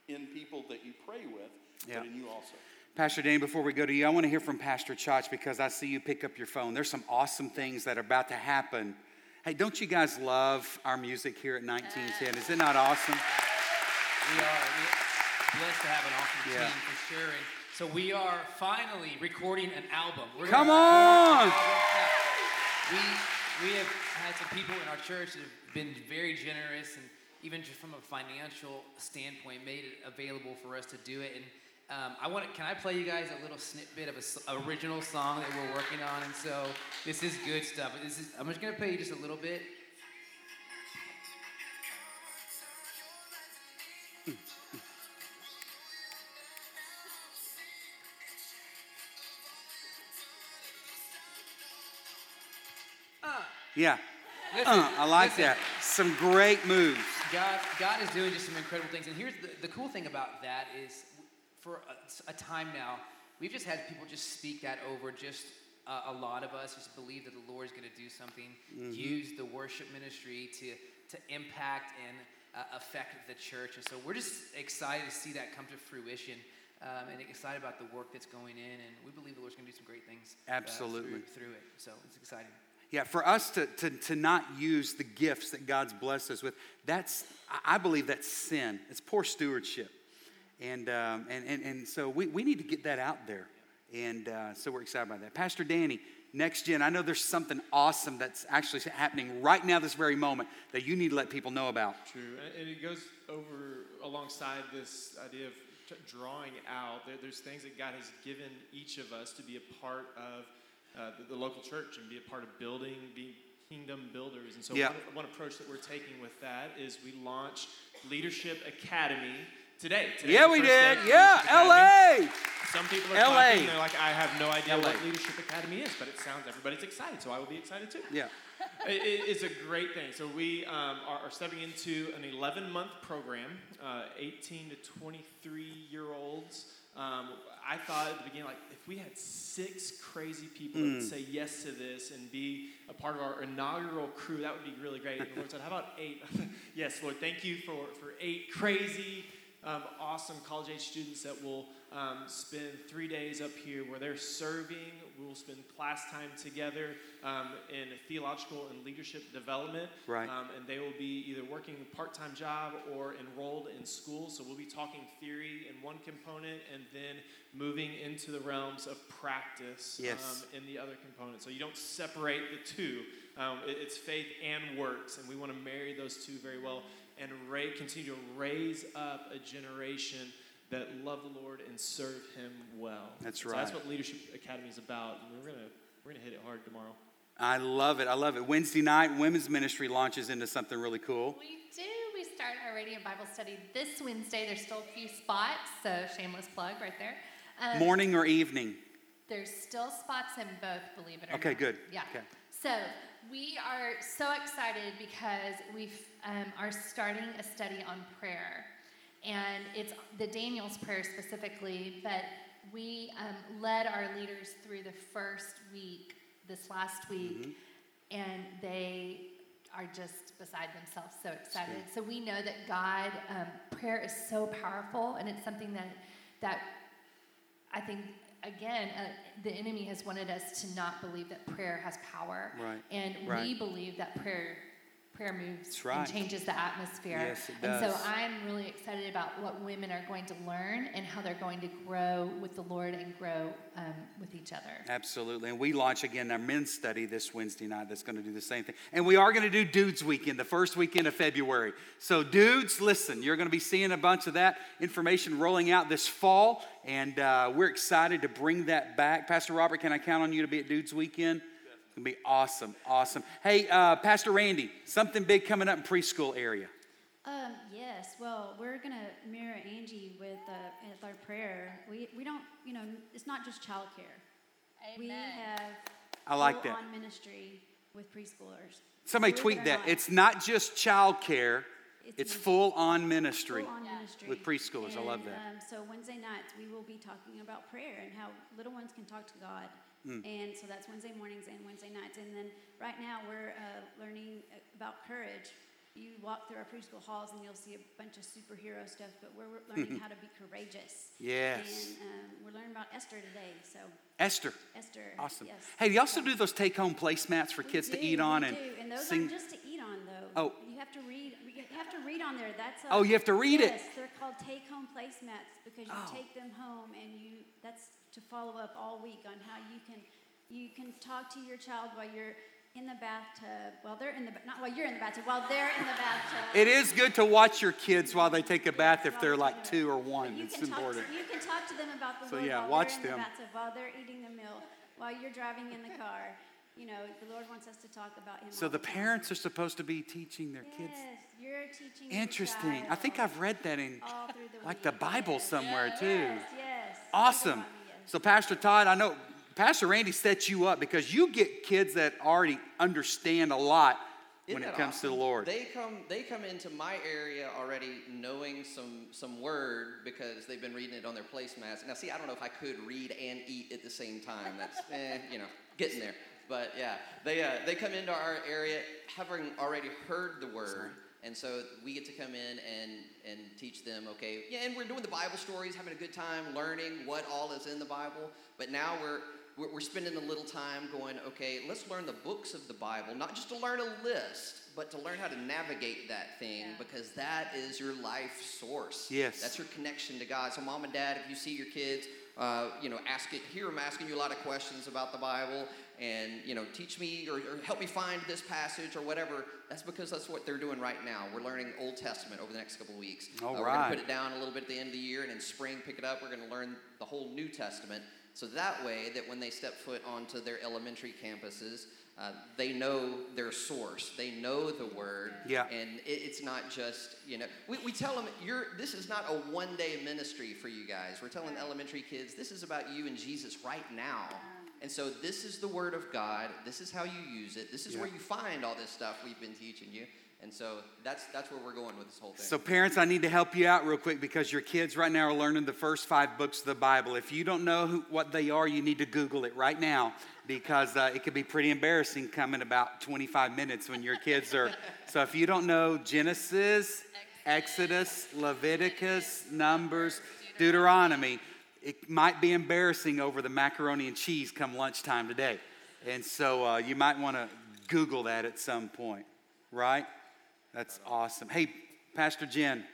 in people that you pray with, yeah. but in you also. Pastor Danny, before we go to you, I want to hear from Pastor Chach because I see you pick up your phone. There's some awesome things that are about to happen. Hey, don't you guys love our music here at 1910? Is it not awesome? We are blessed to have an awesome yeah. team for sure. And so we are finally recording an album. We're Come on! We, we have had some people in our church that have been very generous and even just from a financial standpoint made it available for us to do it. And um, I want. Can I play you guys a little snippet of an original song that we're working on? And so this is good stuff. This is. I'm just gonna play you just a little bit. Yeah. Listen, uh, I like listen. that. Some great moves. God, God is doing just some incredible things. And here's the, the cool thing about that is for a, a, time now, we've just had people just speak that over. Just uh, a lot of us just believe that the Lord is going to do something. Mm-hmm. Use the worship ministry to to impact and uh, affect the church. And so we're just excited to see that come to fruition. Um, and excited about the work that's going in, and we believe the Lord's going to do some great things. Absolutely uh, through, through it. So it's exciting. Yeah, for us to, to, to not use the gifts that God's blessed us with, that's, I believe that's sin. It's poor stewardship. And, um, and, and, and so we, we need to get that out there. And uh, so we're excited about that. Pastor Danny, next gen, I know there's something awesome that's actually happening right now, this very moment, that you need to let people know about. True. And it goes over alongside this idea of drawing out. there's things that God has given each of us to be a part of uh, the, the, local church and be a part of building, be kingdom builders. And so, yeah. one, one approach that we're taking with that is we launch Leadership Academy today. Today's yeah, we did. Yeah, LA. Some people are LA. Talking, they're like, I have no idea LA. what Leadership Academy is, but it sounds everybody's excited, so I will be excited too. Yeah. it, it's a great thing. So we um, are, are, stepping into an 11-month program, uh, 18 to 23 year olds. Um, I thought at the beginning, like, if we had six crazy people mm. that would say yes to this and be a part of our inaugural crew, that would be really great. And the Lord said, How about eight? yes, Lord, thank you for, for eight crazy, um, awesome college age students that will um, spend three days up here where they're serving. We will spend class time together um, in theological and leadership development. Right. Um, and they will be either working a part time job or enrolled in school. So we'll be talking theory in one component and then moving into the realms of practice yes. Um, in the other component. So you don't separate the two. Um, it, it's faith and works, and we want to marry those two very well and ra- continue to raise up a generation that love the Lord and serve Him well. That's right. So that's what Leadership Academy is about. And we're gonna we're gonna hit it hard tomorrow. I love it. I love it. Wednesday night, women's ministry launches into something really cool. We do. We start our radiant Bible study this Wednesday. There's still a few spots, so shameless plug right there. Um, Morning or evening? There's still spots in both, believe it or okay, not. Okay, good. Yeah. Okay. So we are so excited because we um, are starting a study on prayer and it's the Daniel's prayer specifically, but we um, led our leaders through the first week, this last week, mm-hmm. and they are just beside themselves, so excited. So we know that God, um, prayer is so powerful, and it's something that that I think again uh, the enemy has wanted us to not believe that prayer has power, right. and right. we believe that prayer prayer moves right. and changes the atmosphere. Yes, it and so I'm really excited about what women are going to learn and how they're going to grow with the Lord and grow um, with each other. Absolutely. And we launch again our men's study this Wednesday night that's going to do the same thing. And we are going to do Dudes Weekend, the first weekend of February. So, dudes, listen, you're going to be seeing a bunch of that information rolling out this fall. And uh, we're excited to bring that back. Pastor Robert, can I count on you to be at Dudes Weekend? It's going to be awesome, awesome. Hey, uh, Pastor Randy, something big coming up in preschool area. Um, yes, well, we're going to mirror Angie with, uh, with our prayer. We, we don't, you know, it's not just childcare. We have I like that. on ministry with preschoolers. Somebody Believe tweet or that. not. It's not just childcare, It's it's full on ministry. Full on ministry. with preschoolers. I love that. Um, so Wednesday nights we will be talking about prayer and how little ones can talk to God. Mm. And so that's Wednesday mornings and Wednesday nights. And then right now we're uh, learning about courage. You walk through our preschool halls and you'll see a bunch of superhero stuff, but we're we're learning how to be courageous. Yes. And um, we're learning about Esther today. So Esther. Esther. Awesome. Yes. Hey, do you also do those take home placemats for We kids to eat on and do. and those sing? aren't just to eat on though. Oh. you have to read. You have to read on there. That's a, Oh, you have to read it. yes, they're called take home placemats because you Oh. take them home and you. That's to follow up all week on how you can you can talk to your child while you're in the bathtub. While they're in the not while you're in the bathtub. While they're in the bathtub. It is good to watch your kids while they take a bath if they're like two or one. It's important. To, you can talk to them about the So, yeah, while watch them. the bathtub, while they're eating the meal, while you're driving in the car. You know, the Lord wants us to talk about Him. So all the time. parents are supposed to be teaching their kids. Yes, you're teaching. your Interesting. I think I've read that in all through the like week. the Bible Yes. somewhere too. Yes, yes. Awesome. So Pastor Todd, I know Pastor Randy sets you up because you get kids that already understand a lot when Isn't it that comes to the? Lord. They come they come into my area already knowing some some word because they've been reading it on their placemats. Now see, I don't know if I could read and eat at the same time. That's eh, you know, getting there. But yeah, they uh, they come into our area having already heard the word. And so we get to come in and, and teach them, okay, yeah, and we're doing the Bible stories, having a good time, learning what all is in the Bible. But now we're, we're, spending a little time going, okay, let's learn the books of the Bible, not just to learn a list, but to learn how to navigate that thing because that is your life source. Yes. That's your connection to God. So, mom and dad, if you see your kids, uh, you know, ask it. Here, I'm asking you a lot of questions about the Bible, and you know, teach me or, or help me find this passage or whatever. That's because that's what they're doing right now. We're learning Old Testament over the next couple of weeks. All uh, We're right. going to put it down a little bit at the end of the year, and in spring pick it up. We're going to learn the whole New Testament. So that way, that when they step foot onto their elementary campuses, uh, they know their source. They know the word. Yeah. And it, it's not just, you know, we, we tell them, you're, this is not a one day ministry for you guys. We're telling elementary kids, this is about you and Jesus right now. And so this is the word of God. This is how you use it. This is Yeah. where you find all this stuff we've been teaching you. And so that's, that's where we're going with this whole thing. So, parents, I need to help you out real quick because your kids right now are learning the first five books of the Bible. If you don't know who, what they are, you need to Google it right now because uh, it could be pretty embarrassing coming about 25 minutes when your kids are. so, if you don't know Genesis, Exodus, Leviticus, Numbers, Deuteronomy, it might be embarrassing over the macaroni and cheese come lunchtime today. And so, uh, you might want to Google that at some point, right? That's awesome. Hey, Pastor Jen,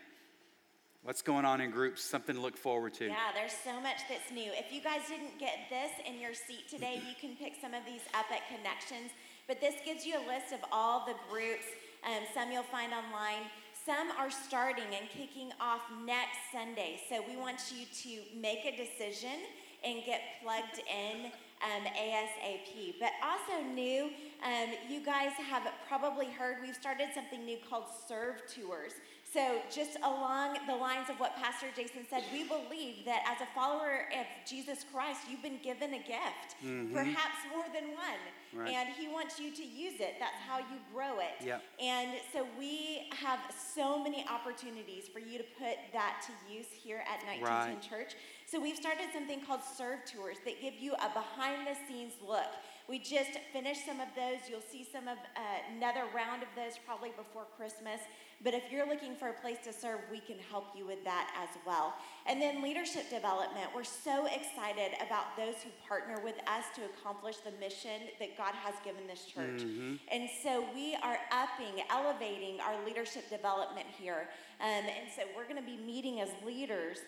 what's going on in groups? Something to look forward to. Yeah, there's so much that's new. If you guys didn't get this in your seat today, you can pick some of these up at Connections. But this gives you a list of all the groups. Um, some you'll find online. Some are starting and kicking off next Sunday. So we want you to make a decision and get plugged in um, ASAP. But also new, um, you guys have probably heard we've started something new called Serve Tours. So, just along the lines of what Pastor Jason said, we believe that as a follower of Jesus Christ, you've been given a gift, Mhm. perhaps more than one. Right. And He wants you to use it. That's how you grow it. Yep. And so, we have so many opportunities for you to put that to use here at 1910 Right. Church. So, we've started something called Serve Tours that give you a behind the scenes look. We just finished some of those. You'll see some of uh, another round of those probably before Christmas. But if you're looking for a place to serve, we can help you with that as well. And then leadership development. We're so excited about those who partner with us to accomplish the mission that God has given this church. Mm-hmm. And so we are upping, elevating our leadership development here. Um, and so we're going to be meeting as leaders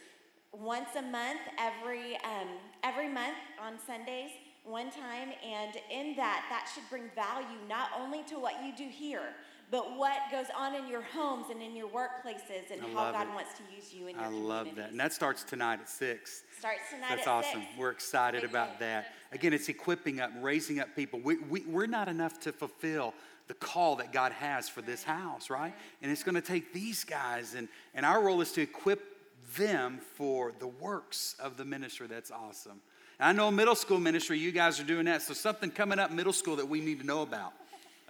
once a month, every um, every month on Sundays, one time, and in that, that should bring value not only to what you do here, but what goes on in your homes and in your workplaces and how God it. wants to use you in your life. I love that. And that starts tonight at 6. Starts tonight That's awesome. we We're excited about that. Again, it's equipping up, and raising up people. We, we, we're not enough to fulfill the call that God has for this house, right? And it's going to take these guys, and, and our role is to equip them for the works of the ministry. That's awesome. And I know middle school ministry, you guys are doing that. So, something coming up middle school that we need to know about.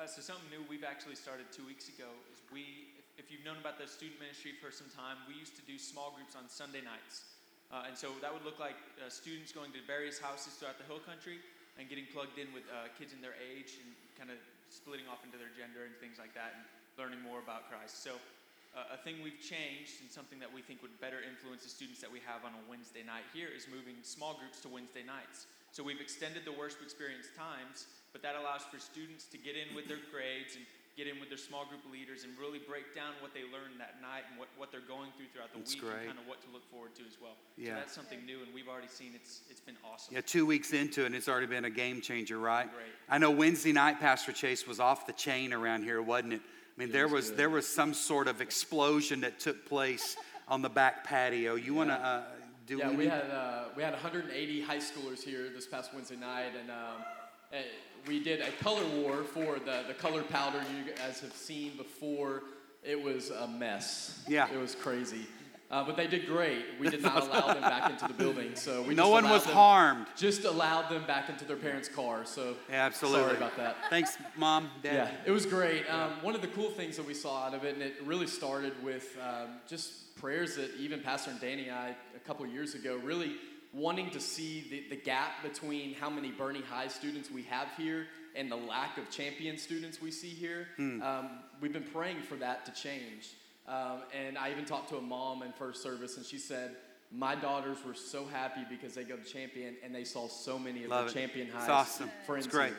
Uh, so something new we've actually started two weeks ago is we, if, you've known about the student ministry for some time, we used to do small groups on Sunday nights. Uh, and so that would look like uh, students going to various houses throughout the hill country and getting plugged in with uh, kids in their age and kind of splitting off into their gender and things like that and learning more about Christ. So uh, a thing we've changed and something that we think would better influence the students that we have on a Wednesday night here is moving small groups to Wednesday nights. So we've extended the worship experience times but that allows for students to get in with their grades and get in with their small group leaders and really break down what they learned that night and what, what they're going through throughout the that's week great. and kind of what to look forward to as well. Yeah. So that's something new, and we've already seen it's it's been awesome. Yeah, two weeks into it, and it's already been a game changer, right? Great. I know Wednesday night, Pastor Chase was off the chain around here, wasn't it? I mean, there was, was there was some sort of explosion that took place on the back patio. You yeah. want to uh, do? Yeah, we had uh, we had 180 high schoolers here this past Wednesday night, and. Um, we did a color war for the, the color powder you guys have seen before. It was a mess. Yeah. It was crazy. Uh, but they did great. We did not allow them back into the building, so we no one was them, harmed. Just allowed them back into their parents' car. So yeah, absolutely. Sorry about that. Thanks, mom, dad. Yeah, it was great. Um, one of the cool things that we saw out of it, and it really started with um, just prayers that even Pastor and Danny and I a couple years ago really wanting to see the, the gap between how many Boerne High students we have here and the lack of champion students we see here. Hmm. Um, we've been praying for that to change. Um, and I even talked to a mom in first service, and she said, my daughters were so happy because they go to champion and they saw so many of Love their champion highs. It's awesome. Friends it's great.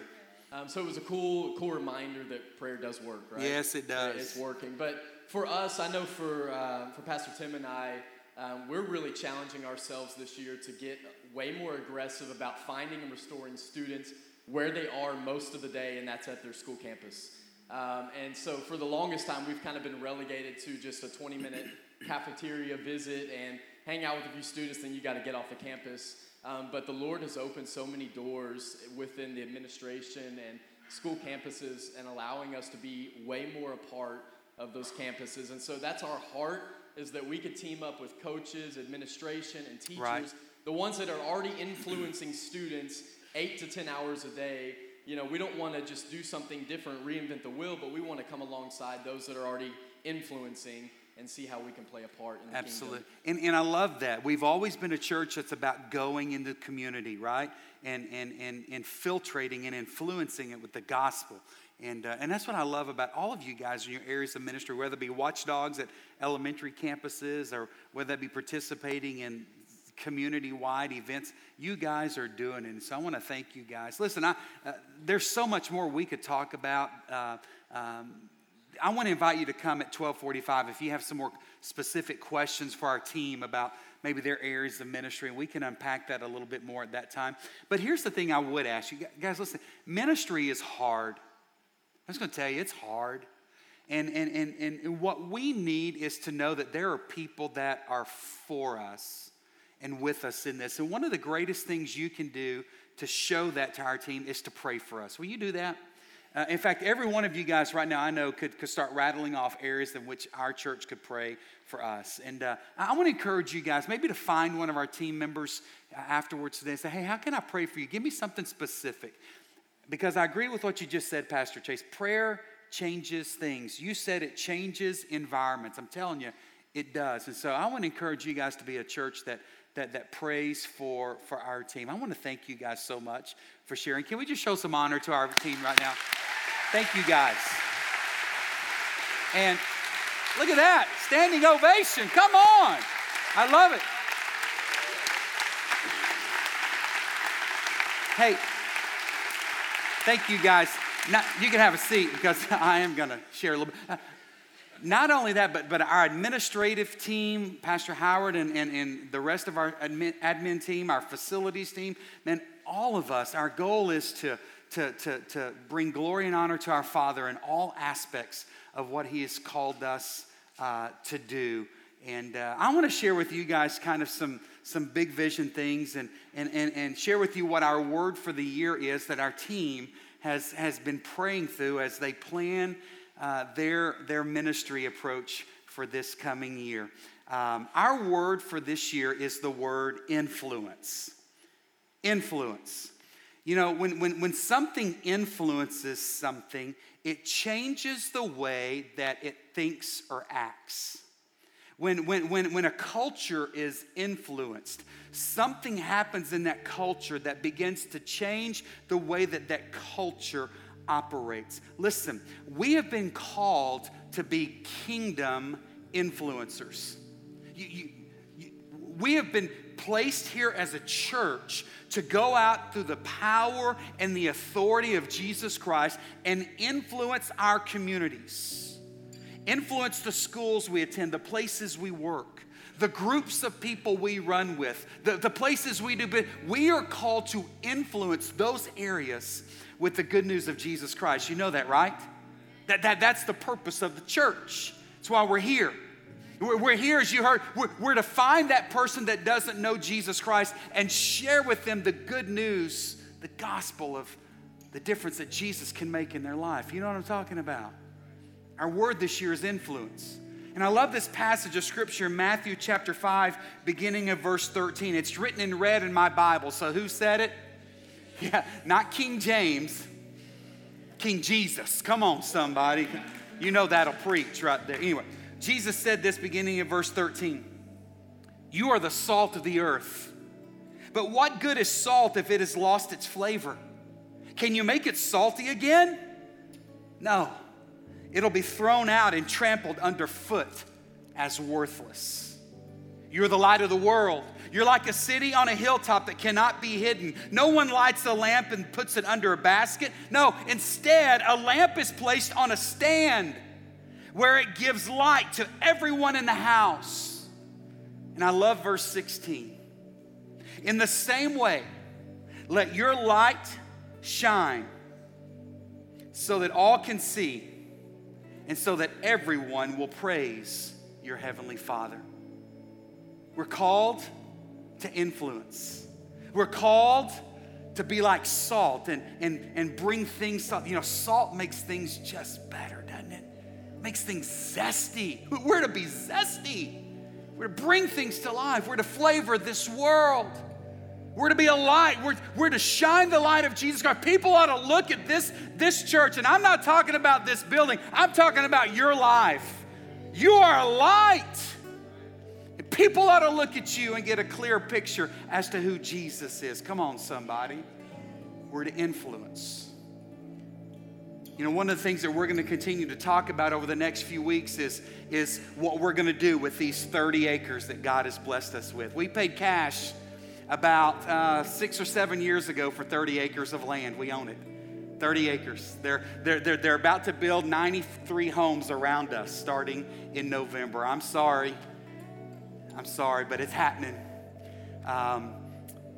Um, so it was a cool, cool reminder that prayer does work, right? Yes, it does. It's working. But for us, I know for uh, for Pastor Tim and I, um, we're really challenging ourselves this year to get way more aggressive about finding and restoring students where they are most of the day, and that's at their school campus. Um, and so for the longest time, we've kind of been relegated to just a 20 minute cafeteria visit and hang out with a few students, then you got to get off the campus. Um, but the Lord has opened so many doors within the administration and school campuses and allowing us to be way more a part of those campuses. And so that's our heart is that we could team up with coaches, administration, and teachers, right. the ones that are already influencing students eight to 10 hours a day. You know, we don't want to just do something different, reinvent the wheel, but we want to come alongside those that are already influencing and see how we can play a part in the Absolutely. Kingdom. And, and I love that. We've always been a church that's about going into the community, right? And, and, and, and filtrating and influencing it with the gospel. And, uh, and that's what I love about all of you guys in your areas of ministry, whether it be watchdogs at elementary campuses or whether that be participating in community wide events. You guys are doing it. And so I want to thank you guys. Listen, I, uh, there's so much more we could talk about. Uh, um, I want to invite you to come at 1245 if you have some more specific questions for our team about maybe their areas of ministry, and we can unpack that a little bit more at that time. But here's the thing I would ask you guys listen, ministry is hard. I'm just going to tell you, it's hard. And, and, and, and what we need is to know that there are people that are for us and with us in this. And one of the greatest things you can do to show that to our team is to pray for us. Will you do that? Uh, in fact, every one of you guys right now I know could, could start rattling off areas in which our church could pray for us. And uh, I want to encourage you guys maybe to find one of our team members afterwards today and say, hey, how can I pray for you? Give me something specific because I agree with what you just said, Pastor Chase. Prayer changes things. You said it changes environments. I'm telling you, It does. And so I want to encourage you guys to be a church that that, that prays for, for our team. I want to thank you guys so much for sharing. Can we just show some honor to our team right now? Thank you guys. And look at that standing ovation. Come on. I love it. Hey, thank you guys. Now, you can have a seat because I am going to share a little bit. Not only that, but, but our administrative team, Pastor Howard and, and, and the rest of our admin, admin team, our facilities team, man, all of us, our goal is to, to, to, to bring glory and honor to our Father in all aspects of what He has called us uh, to do. And uh, I want to share with you guys kind of some, some big vision things and, and, and, and share with you what our word for the year is that our team has, has been praying through as they plan uh, their, their ministry approach for this coming year. Um, our word for this year is the word influence. Influence. You know, when, when, when something influences something, it changes the way that it thinks or acts. When, when, when, when a culture is influenced, something happens in that culture that begins to change the way that that culture operates. Listen, we have been called to be kingdom influencers. You, you, you, we have been placed here as a church to go out through the power and the authority of Jesus Christ and influence our communities, influence the schools we attend, the places we work the groups of people we run with, the, the places we do, but we are called to influence those areas with the good news of Jesus Christ. You know that, right? That, that, that's the purpose of the church. That's why we're here. We're, we're here, as you heard, we're, we're to find that person that doesn't know Jesus Christ and share with them the good news, the gospel of the difference that Jesus can make in their life. You know what I'm talking about? Our word this year is influence. And I love this passage of scripture, Matthew chapter 5, beginning of verse 13. It's written in red in my Bible. So who said it? Yeah, not King James, King Jesus. Come on, somebody. You know that'll preach right there. Anyway, Jesus said this beginning of verse 13 You are the salt of the earth. But what good is salt if it has lost its flavor? Can you make it salty again? No. It'll be thrown out and trampled underfoot as worthless. You're the light of the world. You're like a city on a hilltop that cannot be hidden. No one lights a lamp and puts it under a basket. No, instead, a lamp is placed on a stand where it gives light to everyone in the house. And I love verse 16. In the same way, let your light shine so that all can see and so that everyone will praise your heavenly Father. We're called to influence. We're called to be like salt and, and, and bring things, up. you know, salt makes things just better, doesn't it? Makes things zesty. We're to be zesty. We're to bring things to life. We're to flavor this world. We're to be a light. We're, we're to shine the light of Jesus Christ. People ought to look at this, this church, and I'm not talking about this building, I'm talking about your life. You are a light. People ought to look at you and get a clear picture as to who Jesus is. Come on, somebody. We're to influence. You know, one of the things that we're going to continue to talk about over the next few weeks is, is what we're going to do with these 30 acres that God has blessed us with. We paid cash about uh, six or seven years ago for 30 acres of land. We own it. 30 acres. They're, they're, they're, they're about to build 93 homes around us starting in November. I'm sorry. I'm sorry, but it's happening. Um,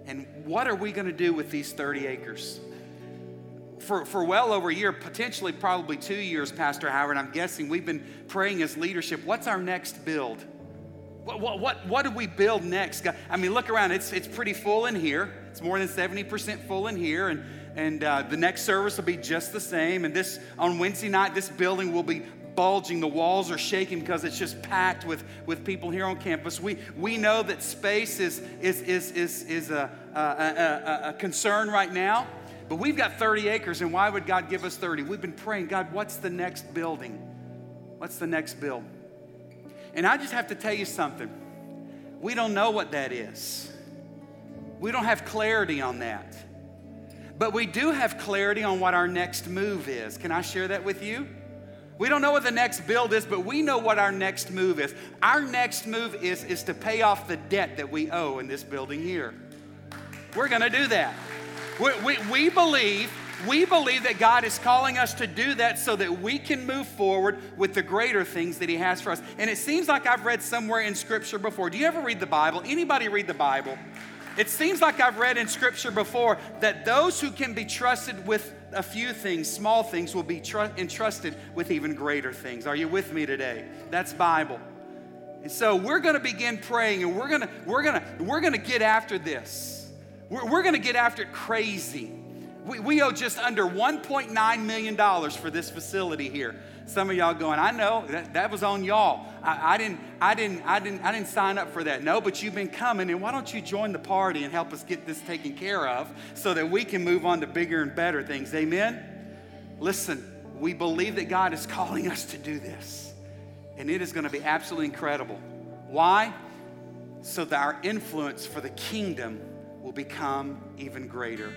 and what are we going to do with these 30 acres? For, for well over a year, potentially probably two years, Pastor Howard, I'm guessing we've been praying as leadership. What's our next build? What, what, what, what do we build next? I mean, look around, it's, it's pretty full in here. It's more than 70% full in here. And, and uh, the next service will be just the same. And this, on Wednesday night, this building will be bulging, the walls are shaking because it's just packed with, with people here on campus. We, we know that space is, is, is, is, is a, a, a, a concern right now, but we've got 30 acres, and why would God give us 30? We've been praying, God, what's the next building? What's the next build? And I just have to tell you something. We don't know what that is. We don't have clarity on that. But we do have clarity on what our next move is. Can I share that with you? We don't know what the next build is, but we know what our next move is. Our next move is, is to pay off the debt that we owe in this building here. We're gonna do that. We, we, we believe we believe that God is calling us to do that so that we can move forward with the greater things that He has for us. And it seems like I've read somewhere in Scripture before. Do you ever read the Bible? Anybody read the Bible? It seems like I've read in Scripture before that those who can be trusted with a few things, small things, will be tr- entrusted with even greater things. Are you with me today? That's Bible. And so we're going to begin praying, and we're going to we're going to we're going to get after this. We're, we're going to get after it crazy. We, we owe just under $1.9 million for this facility here. Some of y'all going, I know that, that was on y'all. I, I, didn't, I, didn't, I, didn't, I didn't sign up for that. No, but you've been coming, and why don't you join the party and help us get this taken care of so that we can move on to bigger and better things? Amen? Listen, we believe that God is calling us to do this, and it is going to be absolutely incredible. Why? So that our influence for the kingdom will become even greater.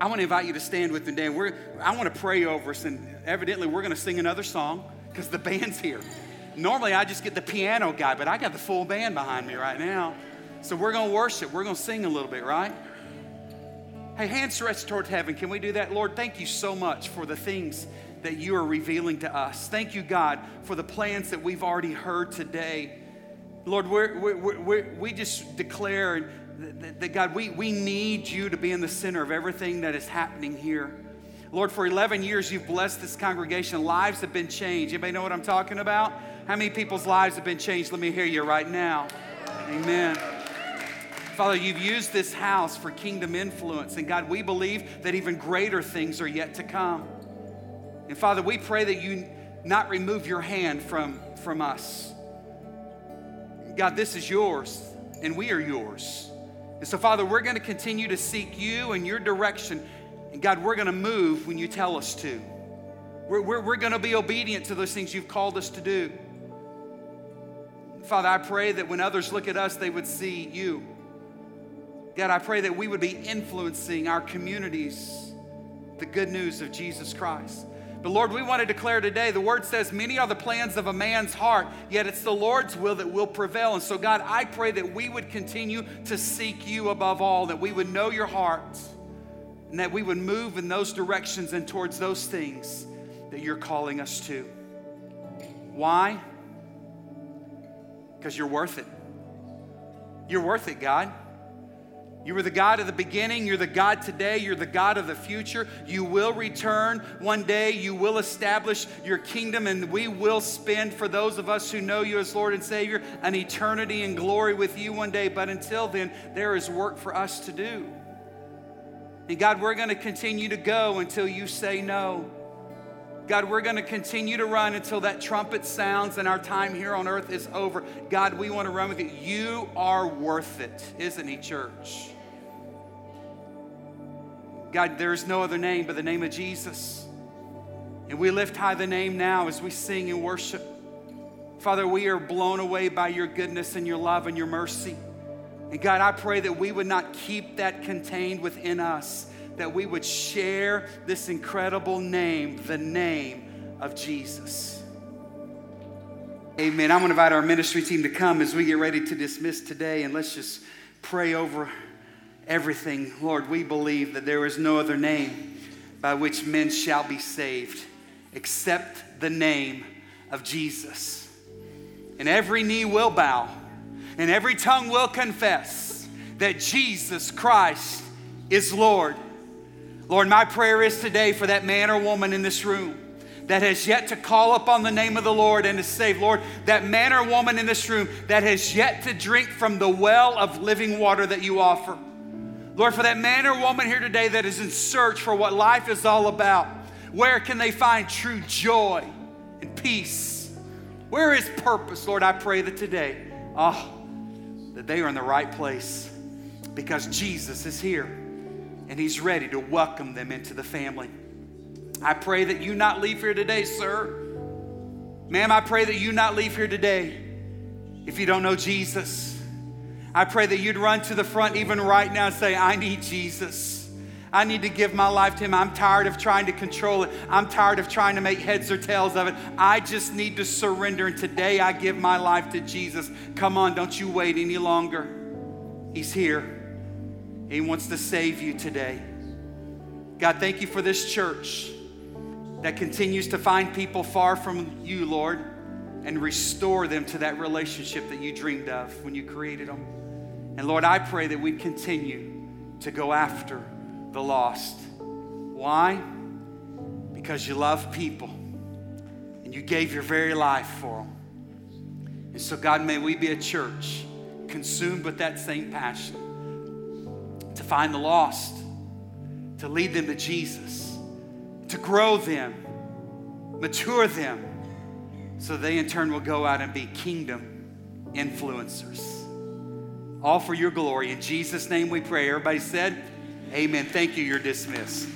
I want to invite you to stand with me today. We're, I want to pray over us, and evidently we're going to sing another song because the band's here. Normally I just get the piano guy, but I got the full band behind me right now. So we're going to worship. We're going to sing a little bit, right? Hey, hands stretched toward heaven. Can we do that? Lord, thank you so much for the things that you are revealing to us. Thank you, God, for the plans that we've already heard today. Lord, we're, we're, we just declare that, that God, we, we need you to be in the center of everything that is happening here. Lord, for 11 years, you've blessed this congregation. Lives have been changed. Anybody know what I'm talking about? How many people's lives have been changed? Let me hear you right now. Amen. Father, you've used this house for kingdom influence. And God, we believe that even greater things are yet to come. And Father, we pray that you not remove your hand from, from us. God, this is yours, and we are yours. And so, Father, we're going to continue to seek you and your direction. And God, we're going to move when you tell us to. We're, we're, we're going to be obedient to those things you've called us to do. Father, I pray that when others look at us, they would see you. God, I pray that we would be influencing our communities the good news of Jesus Christ. But Lord, we want to declare today the word says, Many are the plans of a man's heart, yet it's the Lord's will that will prevail. And so, God, I pray that we would continue to seek you above all, that we would know your heart, and that we would move in those directions and towards those things that you're calling us to. Why? Because you're worth it. You're worth it, God. You were the God of the beginning. You're the God today. You're the God of the future. You will return one day. You will establish your kingdom, and we will spend, for those of us who know you as Lord and Savior, an eternity in glory with you one day. But until then, there is work for us to do. And God, we're going to continue to go until you say no. God, we're going to continue to run until that trumpet sounds and our time here on earth is over. God, we want to run with you. You are worth it, isn't He, church? God, there is no other name but the name of Jesus. And we lift high the name now as we sing and worship. Father, we are blown away by your goodness and your love and your mercy. And God, I pray that we would not keep that contained within us, that we would share this incredible name, the name of Jesus. Amen. I'm going to invite our ministry team to come as we get ready to dismiss today, and let's just pray over everything. Lord, we believe that there is no other name by which men shall be saved except the name of Jesus. And every knee will bow and every tongue will confess that Jesus Christ is Lord. Lord, my prayer is today for that man or woman in this room that has yet to call upon the name of the Lord and to save. Lord, that man or woman in this room that has yet to drink from the well of living water that you offer. Lord, for that man or woman here today that is in search for what life is all about, where can they find true joy and peace? Where is purpose? Lord, I pray that today, oh, that they are in the right place because Jesus is here and He's ready to welcome them into the family. I pray that you not leave here today, sir, Ma'am, I pray that you not leave here today if you don't know Jesus. I pray that you'd run to the front even right now and say, I need Jesus. I need to give my life to Him. I'm tired of trying to control it. I'm tired of trying to make heads or tails of it. I just need to surrender. And today I give my life to Jesus. Come on, don't you wait any longer. He's here. He wants to save you today. God, thank you for this church that continues to find people far from you, Lord, and restore them to that relationship that you dreamed of when you created them. And Lord, I pray that we continue to go after the lost. Why? Because you love people and you gave your very life for them. And so, God, may we be a church consumed with that same passion to find the lost, to lead them to Jesus, to grow them, mature them, so they in turn will go out and be kingdom influencers. All for your glory. In Jesus' name we pray. Everybody said, Amen. Thank you. You're dismissed.